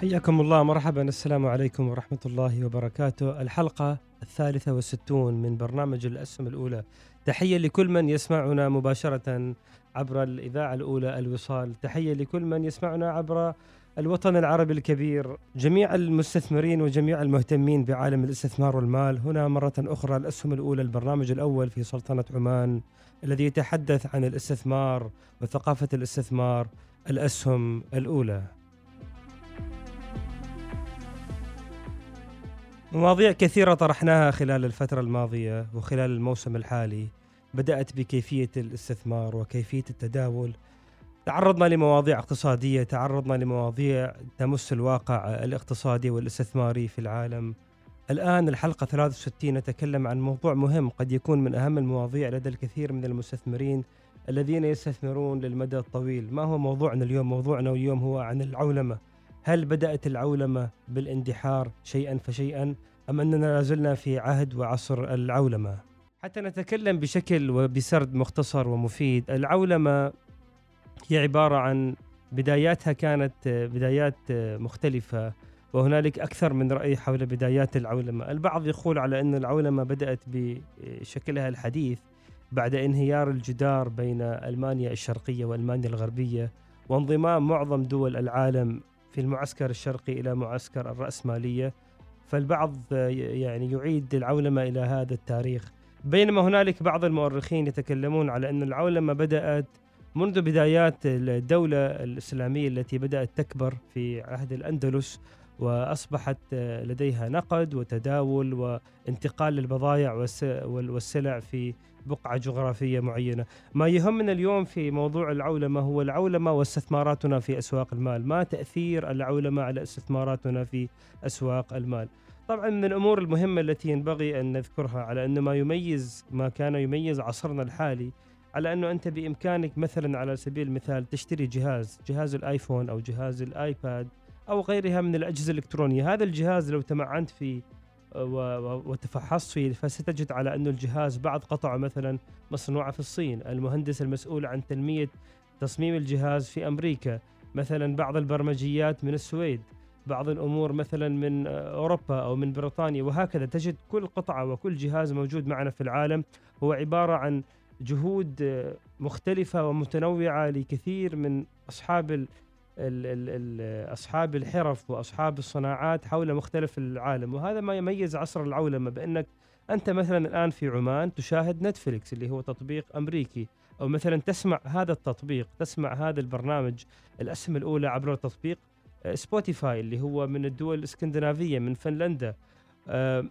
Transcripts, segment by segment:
حياكم الله مرحبا. السلام عليكم ورحمة الله وبركاته. الحلقة الثالثة والستون من برنامج الأسهم الأولى. تحية لكل من يسمعنا مباشرة عبر الإذاعة الأولى الوصال. تحية لكل من يسمعنا عبر الوطن العربي الكبير. جميع المستثمرين وجميع المهتمين بعالم الاستثمار والمال. هنا مرة أخرى الأسهم الأولى البرنامج الأول في سلطنة عمان الذي يتحدث عن الاستثمار وثقافة الاستثمار الأسهم الأولى. مواضيع كثيرة طرحناها خلال الفترة الماضية وخلال الموسم الحالي. بدأت بكيفية الاستثمار وكيفية التداول. تعرضنا لمواضيع اقتصادية تعرضنا لمواضيع تمس الواقع الاقتصادي والاستثماري في العالم. الآن الحلقة 63 نتكلم عن موضوع مهم قد يكون من أهم المواضيع لدى الكثير من المستثمرين الذين يستثمرون للمدى الطويل. ما هو موضوعنا اليوم؟ موضوعنا اليوم هو عن العولمة. هل بدأت العولمة بالاندحار شيئا فشيئا أم أننا لازلنا في عهد وعصر العولمة؟ حتى نتكلم بشكل وبسرد مختصر ومفيد العولمة هي عبارة عن بداياتها كانت بدايات مختلفة وهنالك أكثر من رأي حول بدايات العولمة. البعض يقول على أن العولمة بدأت بشكلها الحديث بعد انهيار الجدار بين ألمانيا الشرقية وألمانيا الغربية وانضمام معظم دول العالم في المعسكر الشرقي إلى معسكر الرأسمالية فالبعض يعني يعيد العولمة إلى هذا التاريخ. بينما هنالك بعض المؤرخين يتكلمون على أن العولمة بدأت منذ بدايات الدولة الإسلامية التي بدأت تكبر في عهد الأندلس. وأصبحت لديها نقد وتداول وانتقال للبضائع والسلع في بقعة جغرافية معينة. ما يهمنا اليوم في موضوع العولمة هو العولمة واستثماراتنا في أسواق المال. ما تأثير العولمة على استثماراتنا في أسواق المال؟ طبعا من الأمور المهمة التي ينبغي أن نذكرها على أن ما يميز ما كان يميز عصرنا الحالي على أنه أنت بإمكانك مثلا على سبيل المثال تشتري جهاز جهاز الآيفون أو جهاز الآيباد أو غيرها من الأجهزة الإلكترونية. هذا الجهاز لو تمعنت فيه وتفحصت فيه فستجد على أن الجهاز بعد قطعه مثلا مصنوعة في الصين. المهندس المسؤول عن تنمية تصميم الجهاز في أمريكا. مثلا بعض البرمجيات من السويد. بعض الأمور مثلا من أوروبا أو من بريطانيا. وهكذا تجد كل قطعة وكل جهاز موجود معنا في العالم. هو عبارة عن جهود مختلفة ومتنوعة لكثير من أصحاب أصحاب الحرف وأصحاب الصناعات حول مختلف العالم. وهذا ما يميز عصر العولمة بأنك أنت مثلا الآن في عمان تشاهد نتفليكس اللي هو تطبيق أمريكي. أو مثلا تسمع هذا التطبيق تسمع هذا البرنامج الأسهم الأولى عبر تطبيق سبوتيفاي اللي هو من الدول الإسكندنافية من فنلندا. آه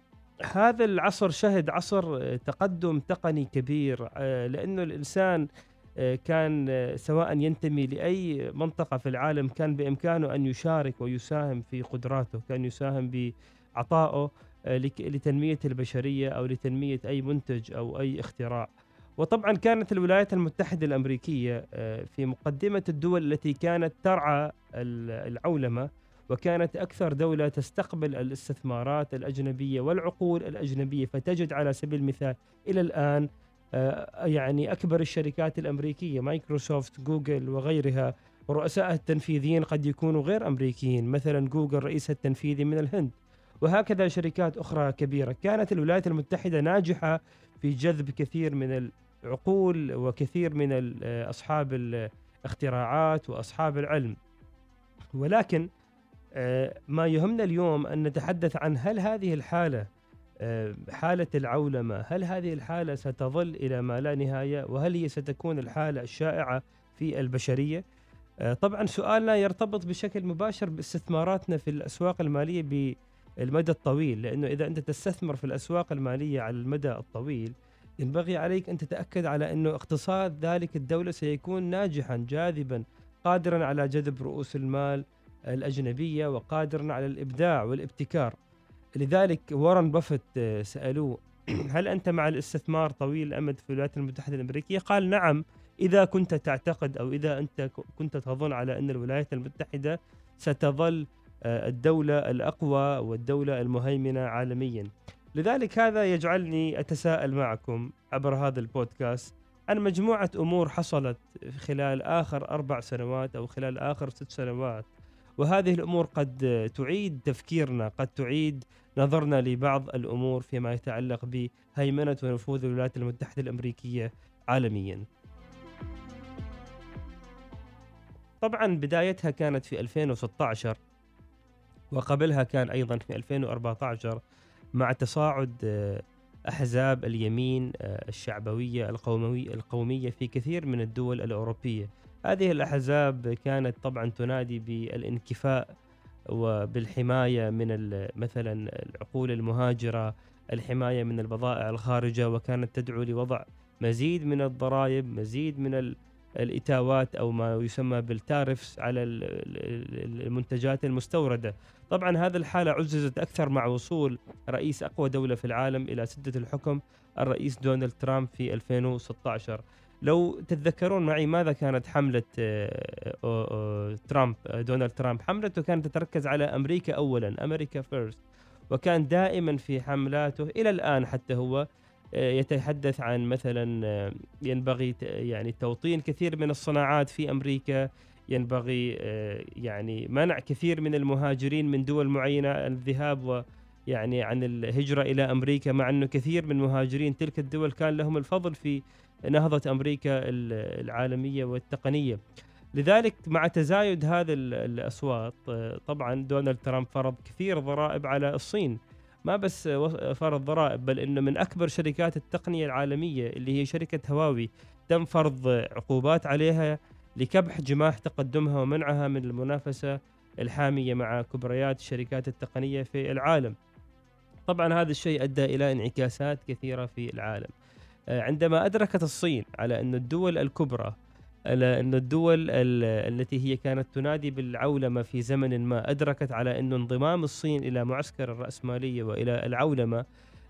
هذا العصر شهد عصر تقدم تقني كبير. آه لأنه الإنسان كان آه، سواء ينتمي لأي منطقة في العالم كان بإمكانه أن يشارك ويساهم في قدراته كان يساهم بعطائه آه، لتنمية البشرية أو لتنمية أي منتج أو أي اختراع. وطبعا كانت الولايات المتحدة الأمريكية آه، في مقدمة الدول التي كانت ترعى العولمة وكانت أكثر دولة تستقبل الاستثمارات الأجنبية والعقول الأجنبية فتجد على سبيل المثال إلى الآن آه، يعني أكبر الشركات الأمريكية مايكروسوفت جوجل وغيرها ورؤساء التنفيذيين قد يكونوا غير أمريكيين مثلا جوجل رئيسها التنفيذي من الهند. وهكذا شركات أخرى كبيرة. كانت الولايات المتحدة ناجحة في جذب كثير من العقول وكثير من أصحاب الاختراعات وأصحاب العلم. ولكن آه، ما يهمنا اليوم أن نتحدث عن هل هذه الحالة آه، حالة العولمة هل هذه الحالة ستظل إلى ما لا نهاية؟ وهل هي ستكون الحالة الشائعة في البشرية؟ آه، طبعا سؤالنا يرتبط بشكل مباشر باستثماراتنا في الأسواق المالية بالمدى الطويل لأنه إذا أنت تستثمر في الأسواق المالية على المدى الطويل ينبغي عليك أن تتأكد على أنه اقتصاد ذلك الدولة سيكون ناجحا جاذبا قادرا على جذب رؤوس المال الأجنبية وقادرا على الإبداع والابتكار. لذلك وارن بافت آه، سألوه هل أنت مع الاستثمار طويل الأمد في الولايات المتحدة الأمريكية؟ قال نعم إذا كنت تعتقد أو إذا أنت كنت تظن على أن الولايات المتحدة ستظل آه، الدولة الأقوى والدولة المهيمنة عالميا. لذلك هذا يجعلني أتساءل معكم عبر هذا البودكاست عن مجموعة أمور حصلت خلال آخر أربع سنوات أو خلال آخر ست سنوات. وهذه الأمور قد تعيد تفكيرنا قد تعيد نظرنا لبعض الأمور فيما يتعلق بهيمنة ونفوذ الولايات المتحدة الأمريكية عالميا. طبعا بدايتها كانت في 2016 وقبلها كان أيضا في 2014 مع تصاعد آه، أحزاب اليمين آه، الشعبوية القومية في كثير من الدول الأوروبية. هذه الأحزاب كانت طبعا تنادي بالانكفاء وبالحماية من مثلا العقول المهاجرة، الحماية من البضائع الخارجة وكانت تدعو لوضع مزيد من الضرائب، مزيد من الإتاوات أو ما يسمى بالتارفس على المنتجات المستوردة. طبعا هذه الحالة عززت أكثر مع وصول رئيس أقوى دولة في العالم إلى سدة الحكم الرئيس دونالد ترامب في 2016. لو تتذكرون معي ماذا كانت حملة آه، ترامب دونالد ترامب؟ حملته كانت تتركز على أمريكا أولا America First وكان دائما في حملاته إلى الآن حتى هو آه، يتحدث عن مثلا آه، ينبغي يعني توطين كثير من الصناعات في أمريكا ينبغي يعني منع كثير من المهاجرين من دول معينة الذهاب و يعني عن الهجرة إلى أمريكا مع إنه كثير من مهاجرين تلك الدول كان لهم الفضل في نهضة أمريكا العالمية والتقنية لذلك مع تزايد هذه الأصوات طبعا دونالد ترامب فرض كثير ضرائب على الصين ما بس فرض ضرائب بل إنه من أكبر شركات التقنية العالمية اللي هي شركة هواوي تم فرض عقوبات عليها لكبح جماح تقدمها ومنعها من المنافسة الحامية مع كبريات الشركات التقنية في العالم. طبعا هذا الشيء أدى إلى انعكاسات كثيرة في العالم. آه، عندما أدركت الصين على أن الدول الكبرى على أن الدول التي هي كانت تنادي بالعولمة في زمن ما أدركت على أن انضمام الصين إلى معسكر الرأسمالية وإلى العولمة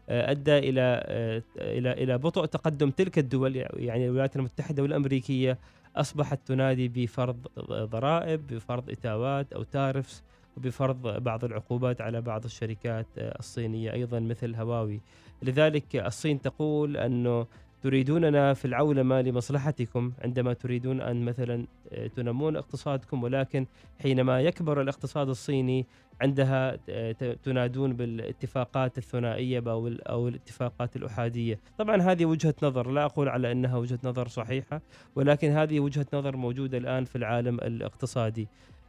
آه، أدى إلى آه، إلى إلى بطء تقدم تلك الدول يعني الولايات المتحدة والأمريكية أصبحت تنادي بفرض ضرائب بفرض إتاوات أو تارفس وبفرض بعض العقوبات على بعض الشركات الصينية. أيضا مثل هواوي. لذلك الصين تقول أنه تريدوننا في العولمة لمصلحتكم عندما تريدون أن مثلا آه، تنمون اقتصادكم ولكن حينما يكبر الاقتصاد الصيني عندها آه، تنادون بالاتفاقات الثنائية أو الاتفاقات الأحادية. طبعا هذه وجهة نظر لا أقول على أنها وجهة نظر صحيحة ولكن هذه وجهة نظر موجودة الآن في العالم الاقتصادي.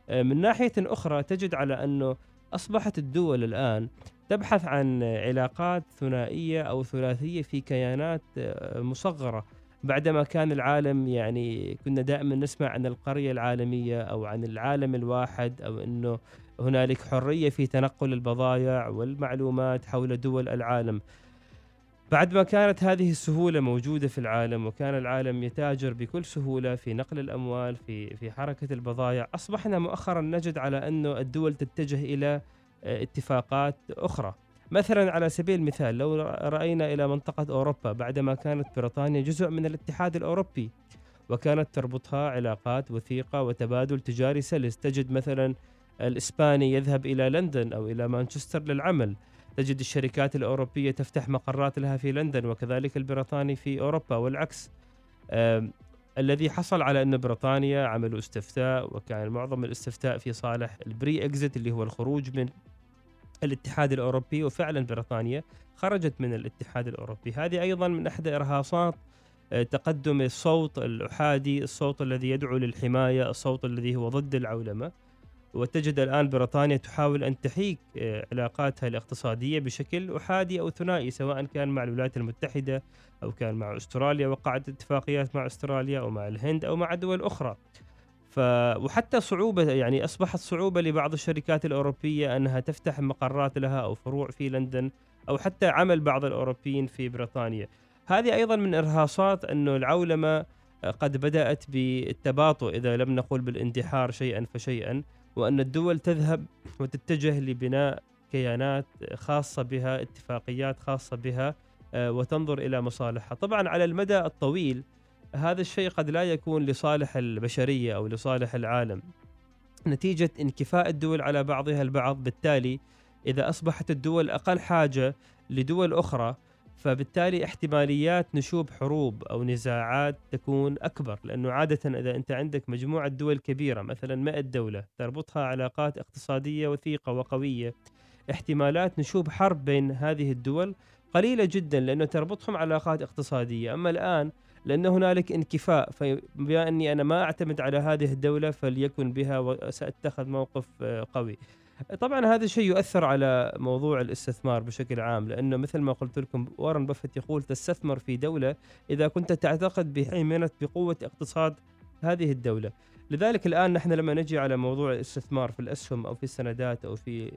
آه، من ناحية أخرى تجد على أنه أصبحت الدول الآن تبحث عن علاقات ثنائية أو ثلاثية في كيانات آه، مصغرة بعدما كان العالم يعني كنا دائما نسمع عن القرية العالمية أو عن العالم الواحد أو إنه هنالك حرية في تنقل البضائع والمعلومات حول دول العالم. بعد ما كانت هذه السهولة موجودة في العالم وكان العالم يتاجر بكل سهولة في نقل الأموال في في حركة البضائع، أصبحنا مؤخرا نجد على أنه الدول تتجه إلى اتفاقات أخرى. مثلا على سبيل المثال لو رأينا إلى منطقة أوروبا بعدما كانت بريطانيا جزء من الاتحاد الأوروبي وكانت تربطها علاقات وثيقة وتبادل تجاري سلس. تجد مثلا الإسباني يذهب إلى لندن أو إلى مانشستر للعمل. تجد الشركات الأوروبية تفتح مقرات لها في لندن وكذلك البريطاني في أوروبا. والعكس الذي حصل على أن بريطانيا عملوا استفتاء وكان معظم الاستفتاء في صالح البري إكزيت اللي هو الخروج من الاتحاد الأوروبي وفعلا بريطانيا خرجت من الاتحاد الأوروبي. هذه أيضا من إحدى إرهاصات آه، تقدم الصوت الأحادي الصوت الذي يدعو للحماية الصوت الذي هو ضد العولمة. وتجد الآن بريطانيا تحاول أن تحيك آه، علاقاتها الاقتصادية بشكل أحادي أو ثنائي سواء كان مع الولايات المتحدة أو كان مع أستراليا وقعت اتفاقيات مع أستراليا أو مع الهند أو مع دول أخرى. ف وحتى صعوبة يعني أصبحت صعوبة لبعض الشركات الأوروبية أنها تفتح مقرات لها أو فروع في لندن أو حتى عمل بعض الأوروبيين في بريطانيا. هذه أيضا من إرهاصات أنه العولمة قد بدأت بالتباطؤ إذا لم نقل بالاندحار شيئا فشيئا وأن الدول تذهب وتتجه لبناء كيانات خاصة بها اتفاقيات خاصة بها آه، وتنظر إلى مصالحها. طبعا على المدى الطويل هذا الشيء قد لا يكون لصالح البشرية أو لصالح العالم. نتيجة انكفاء الدول على بعضها البعض بالتالي إذا أصبحت الدول أقل حاجة لدول أخرى فبالتالي احتماليات نشوب حروب أو نزاعات تكون أكبر. لأنه عادة إذا أنت عندك مجموعة دول كبيرة مثلا 100 دولة تربطها علاقات اقتصادية وثيقة وقوية احتمالات نشوب حرب بين هذه الدول قليلة جدا لأنه تربطهم علاقات اقتصادية. أما الآن لأن هنالك انكفاء فبما أني أنا ما أعتمد على هذه الدولة فليكن بها وساتخذ موقف آه، قوي. طبعا هذا الشيء يؤثر على موضوع الاستثمار بشكل عام لأنه مثل ما قلت لكم وارن بافيت يقول تستثمر في دولة إذا كنت تعتقد بهيمنه بقوة اقتصاد هذه الدولة. لذلك الآن نحن لما نجي على موضوع الاستثمار في الأسهم أو في السندات أو في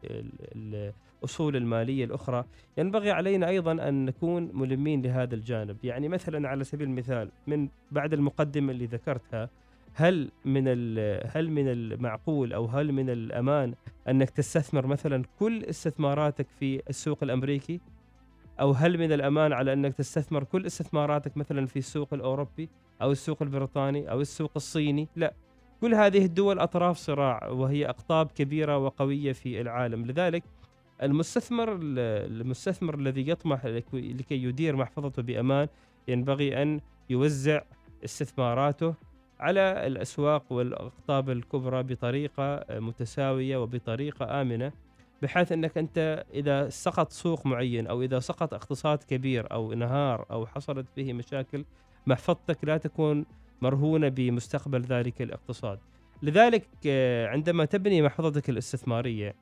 الأصول المالية الأخرى ينبغي علينا أيضا أن نكون ملمين لهذا الجانب. يعني مثلا على سبيل المثال من بعد المقدمة اللي ذكرتها هل من هل من المعقول أو هل من الأمان أنك تستثمر مثلا كل استثماراتك في السوق الأمريكي؟ أو هل من الأمان على أنك تستثمر كل استثماراتك مثلا في السوق الأوروبي أو السوق البريطاني أو السوق الصيني؟ لا. كل هذه الدول أطراف صراع وهي أقطاب كبيرة وقوية في العالم. لذلك المستثمر المستثمر الذي يطمح لكي يدير محفظته بأمان ينبغي أن يوزع استثماراته على الأسواق والأقطاب الكبرى بطريقة متساوية وبطريقة آمنة بحيث أنك أنت إذا سقط سوق معين أو إذا سقط اقتصاد كبير أو انهار أو حصلت به مشاكل محفظتك لا تكون مرهونة بمستقبل ذلك الاقتصاد. لذلك عندما تبني محفظتك الاستثمارية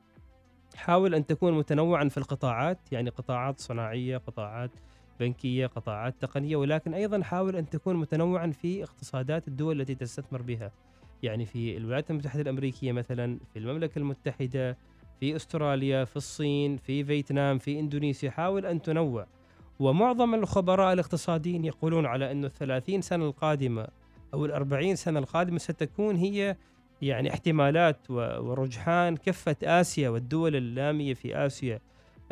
حاول أن تكون متنوعا في القطاعات يعني قطاعات صناعية، قطاعات بنكية قطاعات تقنية ولكن أيضا حاول أن تكون متنوعا في اقتصادات الدول التي تستثمر بها. يعني في الولايات المتحدة الأمريكية مثلا في المملكة المتحدة في أستراليا في الصين في فيتنام في إندونيسيا. حاول أن تنوع. ومعظم الخبراء الاقتصاديين يقولون على إنه الثلاثين سنة القادمة أو الأربعين سنة القادمة ستكون هي يعني احتمالات ورجحان كفة آسيا والدول اللامية في آسيا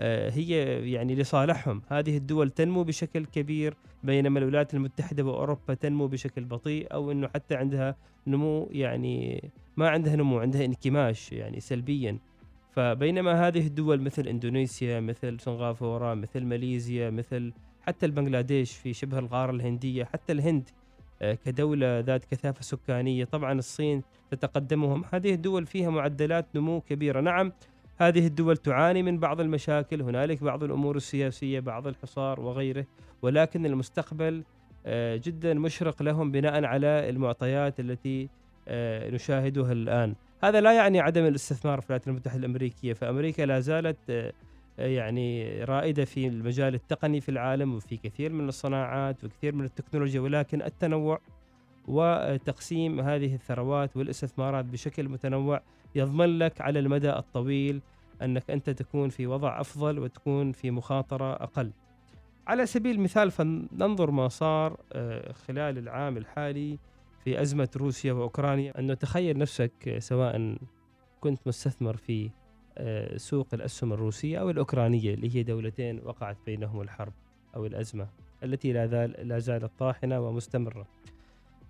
آه، هي يعني لصالحهم. هذه الدول تنمو بشكل كبير بينما الولايات المتحدة وأوروبا تنمو بشكل بطيء أو أنه حتى عندها نمو يعني ما عندها نمو عندها انكماش يعني سلبيا. فبينما هذه الدول مثل إندونيسيا مثل سنغافورة مثل ماليزيا مثل حتى البنغلاديش في شبه القاره الهندية حتى الهند آه، كدولة ذات كثافة سكانية. طبعا الصين تتقدمهم. هذه الدول فيها معدلات نمو كبيرة. نعم هذه الدول تعاني من بعض المشاكل. هنالك بعض الأمور السياسية بعض الحصار وغيره. ولكن المستقبل آه، جدا مشرق لهم بناء على المعطيات التي آه، نشاهدها الآن. هذا لا يعني عدم الاستثمار في الولايات المتحدة الأمريكية. فأمريكا لا زالت يعني رائدة في المجال التقني في العالم وفي كثير من الصناعات وكثير من التكنولوجيا ولكن التنوع وتقسيم هذه الثروات والاستثمارات بشكل متنوع يضمن لك على المدى الطويل أنك أنت تكون في وضع أفضل وتكون في مخاطرة أقل. على سبيل المثال فننظر ما صار آه، خلال العام الحالي في أزمة روسيا وأوكرانيا انه تخيل نفسك سواء كنت مستثمر في آه، سوق الأسهم الروسية أو الأوكرانية اللي هي دولتين وقعت بينهم الحرب أو الأزمة التي لا زال لا زالت طاحنة ومستمرة.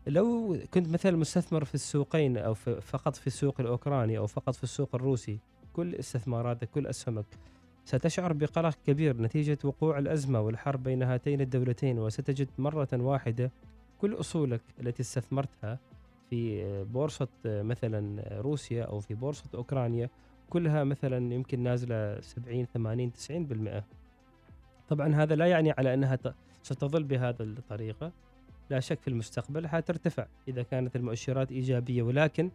لو كنت مثلا مستثمر في السوقين في فقط في السوق الأوكراني أو فقط في السوق الروسي كل استثماراتك كل أسهمك ستشعر بقلق كبير نتيجة وقوع الأزمة والحرب بين هاتين الدولتين وستجد مرة واحدة كل أصولك التي استثمرتها في بورصة مثلا روسيا أو في بورصة أوكرانيا كلها مثلا يمكن نازلة 70 80 90% طبعا هذا لا يعني على أنها ستظل بهذا الطريقة. لا شك في المستقبل حترتفع إذا كانت المؤشرات إيجابية. ولكن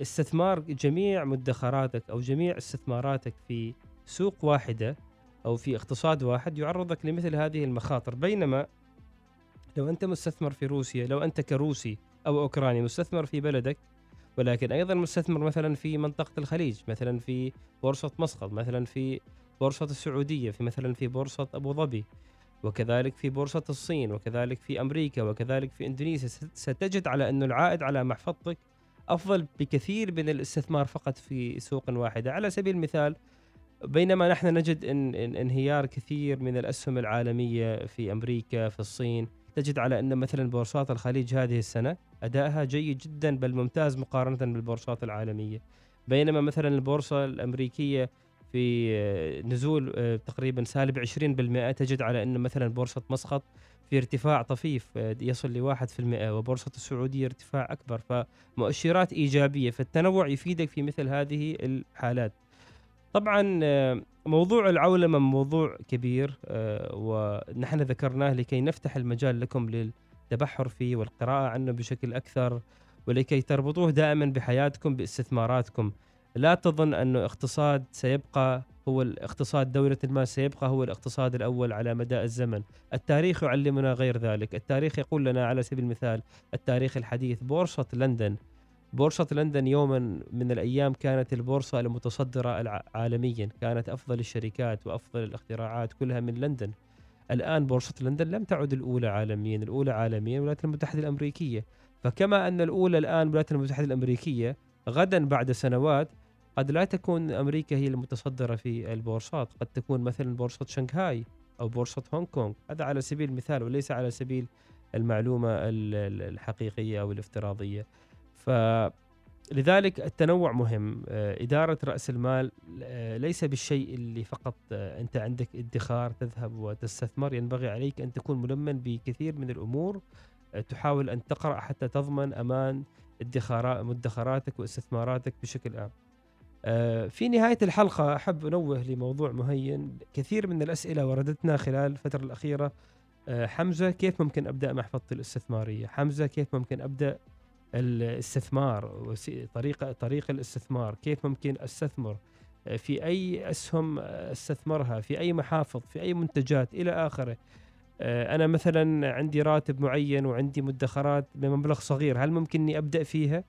استثمار جميع مدخراتك أو جميع استثماراتك في سوق واحدة أو في اقتصاد واحد يعرضك لمثل هذه المخاطر. بينما لو أنت مستثمر في روسيا لو أنت كروسي أو أوكراني مستثمر في بلدك ولكن أيضا مستثمر مثلا في منطقة الخليج مثلا في بورصة مسقط مثلا في بورصة السعودية في مثلا في بورصة أبو ظبي وكذلك في بورصة الصين وكذلك في أمريكا وكذلك في إندونيسيا. ستجد على انه العائد على محفظتك أفضل بكثير من الاستثمار فقط في سوق واحدة. على سبيل المثال بينما نحن نجد إن إن إنهيار كثير من الأسهم العالمية في أمريكا في الصين تجد على أن مثلا بورصات الخليج هذه السنة أدائها جيد جدا بل ممتاز مقارنة بالبورصات العالمية. بينما مثلا البورصة الأمريكية في نزول آه، تقريبا سالب 20% تجد على أن مثلا بورصة مسقط في ارتفاع طفيف آه، يصل ل 1% وبورصة السعودية ارتفاع أكبر فمؤشرات إيجابية. فالتنوع يفيدك في مثل هذه الحالات. طبعا آه، موضوع العولمة موضوع كبير آه، ونحن ذكرناه لكي نفتح المجال لكم للتبحر فيه والقراءة عنه بشكل أكثر ولكي تربطوه دائما بحياتكم باستثماراتكم. لا تظن أن اقتصاد سيبقى هو الاقتصاد دولة ما سيبقى هو الاقتصاد الأول على مدى الزمن. التاريخ يعلمنا غير ذلك. التاريخ يقول لنا على سبيل المثال التاريخ الحديث بورصة لندن. بورصة لندن يوما من الأيام كانت البورصة المتصدرة عالميا كانت أفضل الشركات وأفضل الاختراعات كلها من لندن. الآن بورصة لندن لم تعد الأولى عالميا الأولى عالميا الولايات المتحدة الأمريكية. فكما أن الأولى الآن الولايات المتحدة الأمريكية غدا بعد سنوات قد لا تكون أمريكا هي المتصدرة في البورصات. قد تكون مثلا بورصة شنغهاي أو بورصة هونغ كونغ. هذا على سبيل المثال وليس على سبيل المعلومة الحقيقية أو الافتراضية. فلذلك التنوع مهم. آه، إدارة رأس المال آه، ليس بالشيء اللي فقط آه، أنت عندك ادخار تذهب وتستثمر. ينبغي عليك أن تكون ملمن بكثير من الأمور. تحاول أن تقرأ حتى تضمن أمان مدخراتك واستثماراتك بشكل عام. في نهاية الحلقة أحب أنوه لموضوع مهين. كثير من الأسئلة وردتنا خلال الفترة الأخيرة. حمزة كيف ممكن أبدأ محفظتي الاستثمارية؟ حمزة كيف ممكن أبدأ الاستثمار طريقة طريق الاستثمار كيف ممكن أستثمر آه، في أي أسهم أستثمرها في أي محافظ في أي منتجات إلى آخره. آه، أنا مثلا عندي راتب معين وعندي مدخرات بمبلغ صغير هل ممكن إني أبدأ فيها؟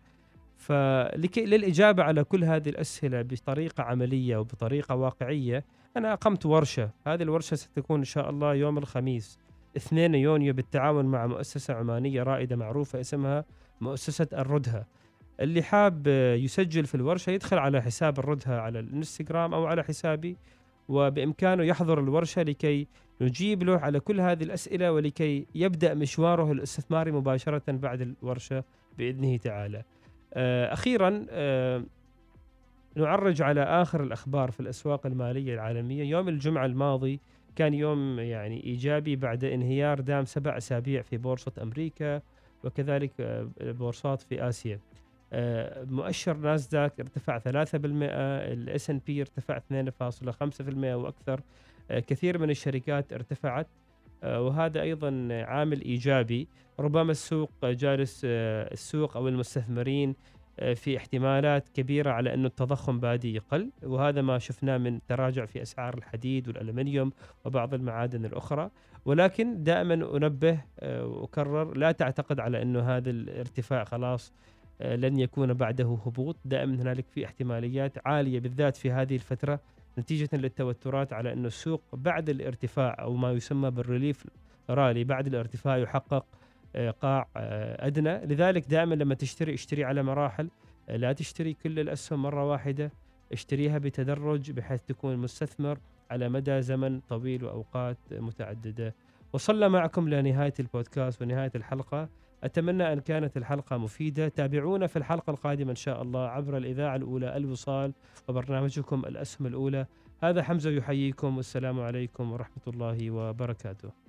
فلكي للإجابة على كل هذه الأسئلة بطريقة عملية وبطريقة واقعية أنا أقمت ورشة. هذه الورشة ستكون إن شاء الله يوم الخميس 2 يونيو بالتعاون مع مؤسسة عمانية رائدة معروفة اسمها مؤسسة الردهة اللي حاب يسجل في الورشة يدخل على حساب الردهة على الانستغرام أو على حسابي وبإمكانه يحضر الورشة لكي نجيب له على كل هذه الأسئلة ولكي يبدأ مشواره الاستثماري مباشرة بعد الورشة بإذنه تعالى. آه، أخيرا آه، نعرج على آخر الأخبار في الأسواق المالية العالمية. يوم الجمعة الماضي كان يوم يعني إيجابي بعد انهيار دام سبع أسابيع في بورصة أمريكا. وكذلك البورصات في آسيا. آه، مؤشر ناسداك ارتفع 3% ال S&P ارتفع 2.5% وأكثر. آه، كثير من الشركات ارتفعت. آه، وهذا أيضا عامل إيجابي. ربما السوق جالس السوق أو المستثمرين في احتمالات كبيرة على انه التضخم بادي يقل. وهذا ما شفناه من تراجع في أسعار الحديد والألمنيوم وبعض المعادن الأخرى. ولكن دائما أنبه آه، وأكرر لا تعتقد على إنه هذا الارتفاع خلاص آه، لن يكون بعده هبوط. دائما هنالك في احتماليات عالية بالذات في هذه الفترة نتيجة للتوترات على إنه السوق بعد الارتفاع أو ما يسمى بالريليف رالي بعد الارتفاع يحقق آه، قاع أدنى. لذلك دائما لما تشتري اشتري على مراحل لا تشتري كل الأسهم مرة واحدة اشتريها بتدرج بحيث تكون مستثمر على مدى زمن طويل وأوقات متعددة. وصلنا معكم لنهاية البودكاست ونهاية الحلقة. أتمنى أن كانت الحلقة مفيدة، تابعونا في الحلقة القادمة إن شاء الله عبر الإذاعة الأولى الوصال وبرنامجكم الأسهم الأولى. هذا حمزة يحييكم والسلام عليكم ورحمة الله وبركاته.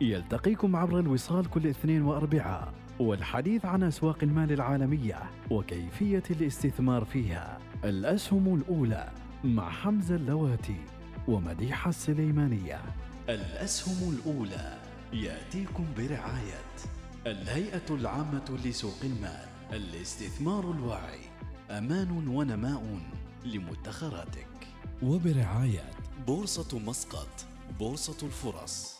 يلتقيكم عبر الوصال كل اثنين وأربعاء والحديث عن أسواق المال العالمية وكيفية الاستثمار فيها. الأسهم الأولى مع حمزة اللواتي ومديحة السليمانية. الأسهم الأولى يأتيكم برعاية الهيئة العامة لسوق المال الاستثمار الواعي. أمان ونماء لمدخراتك. وبرعاية بورصة مسقط بورصة الفرص.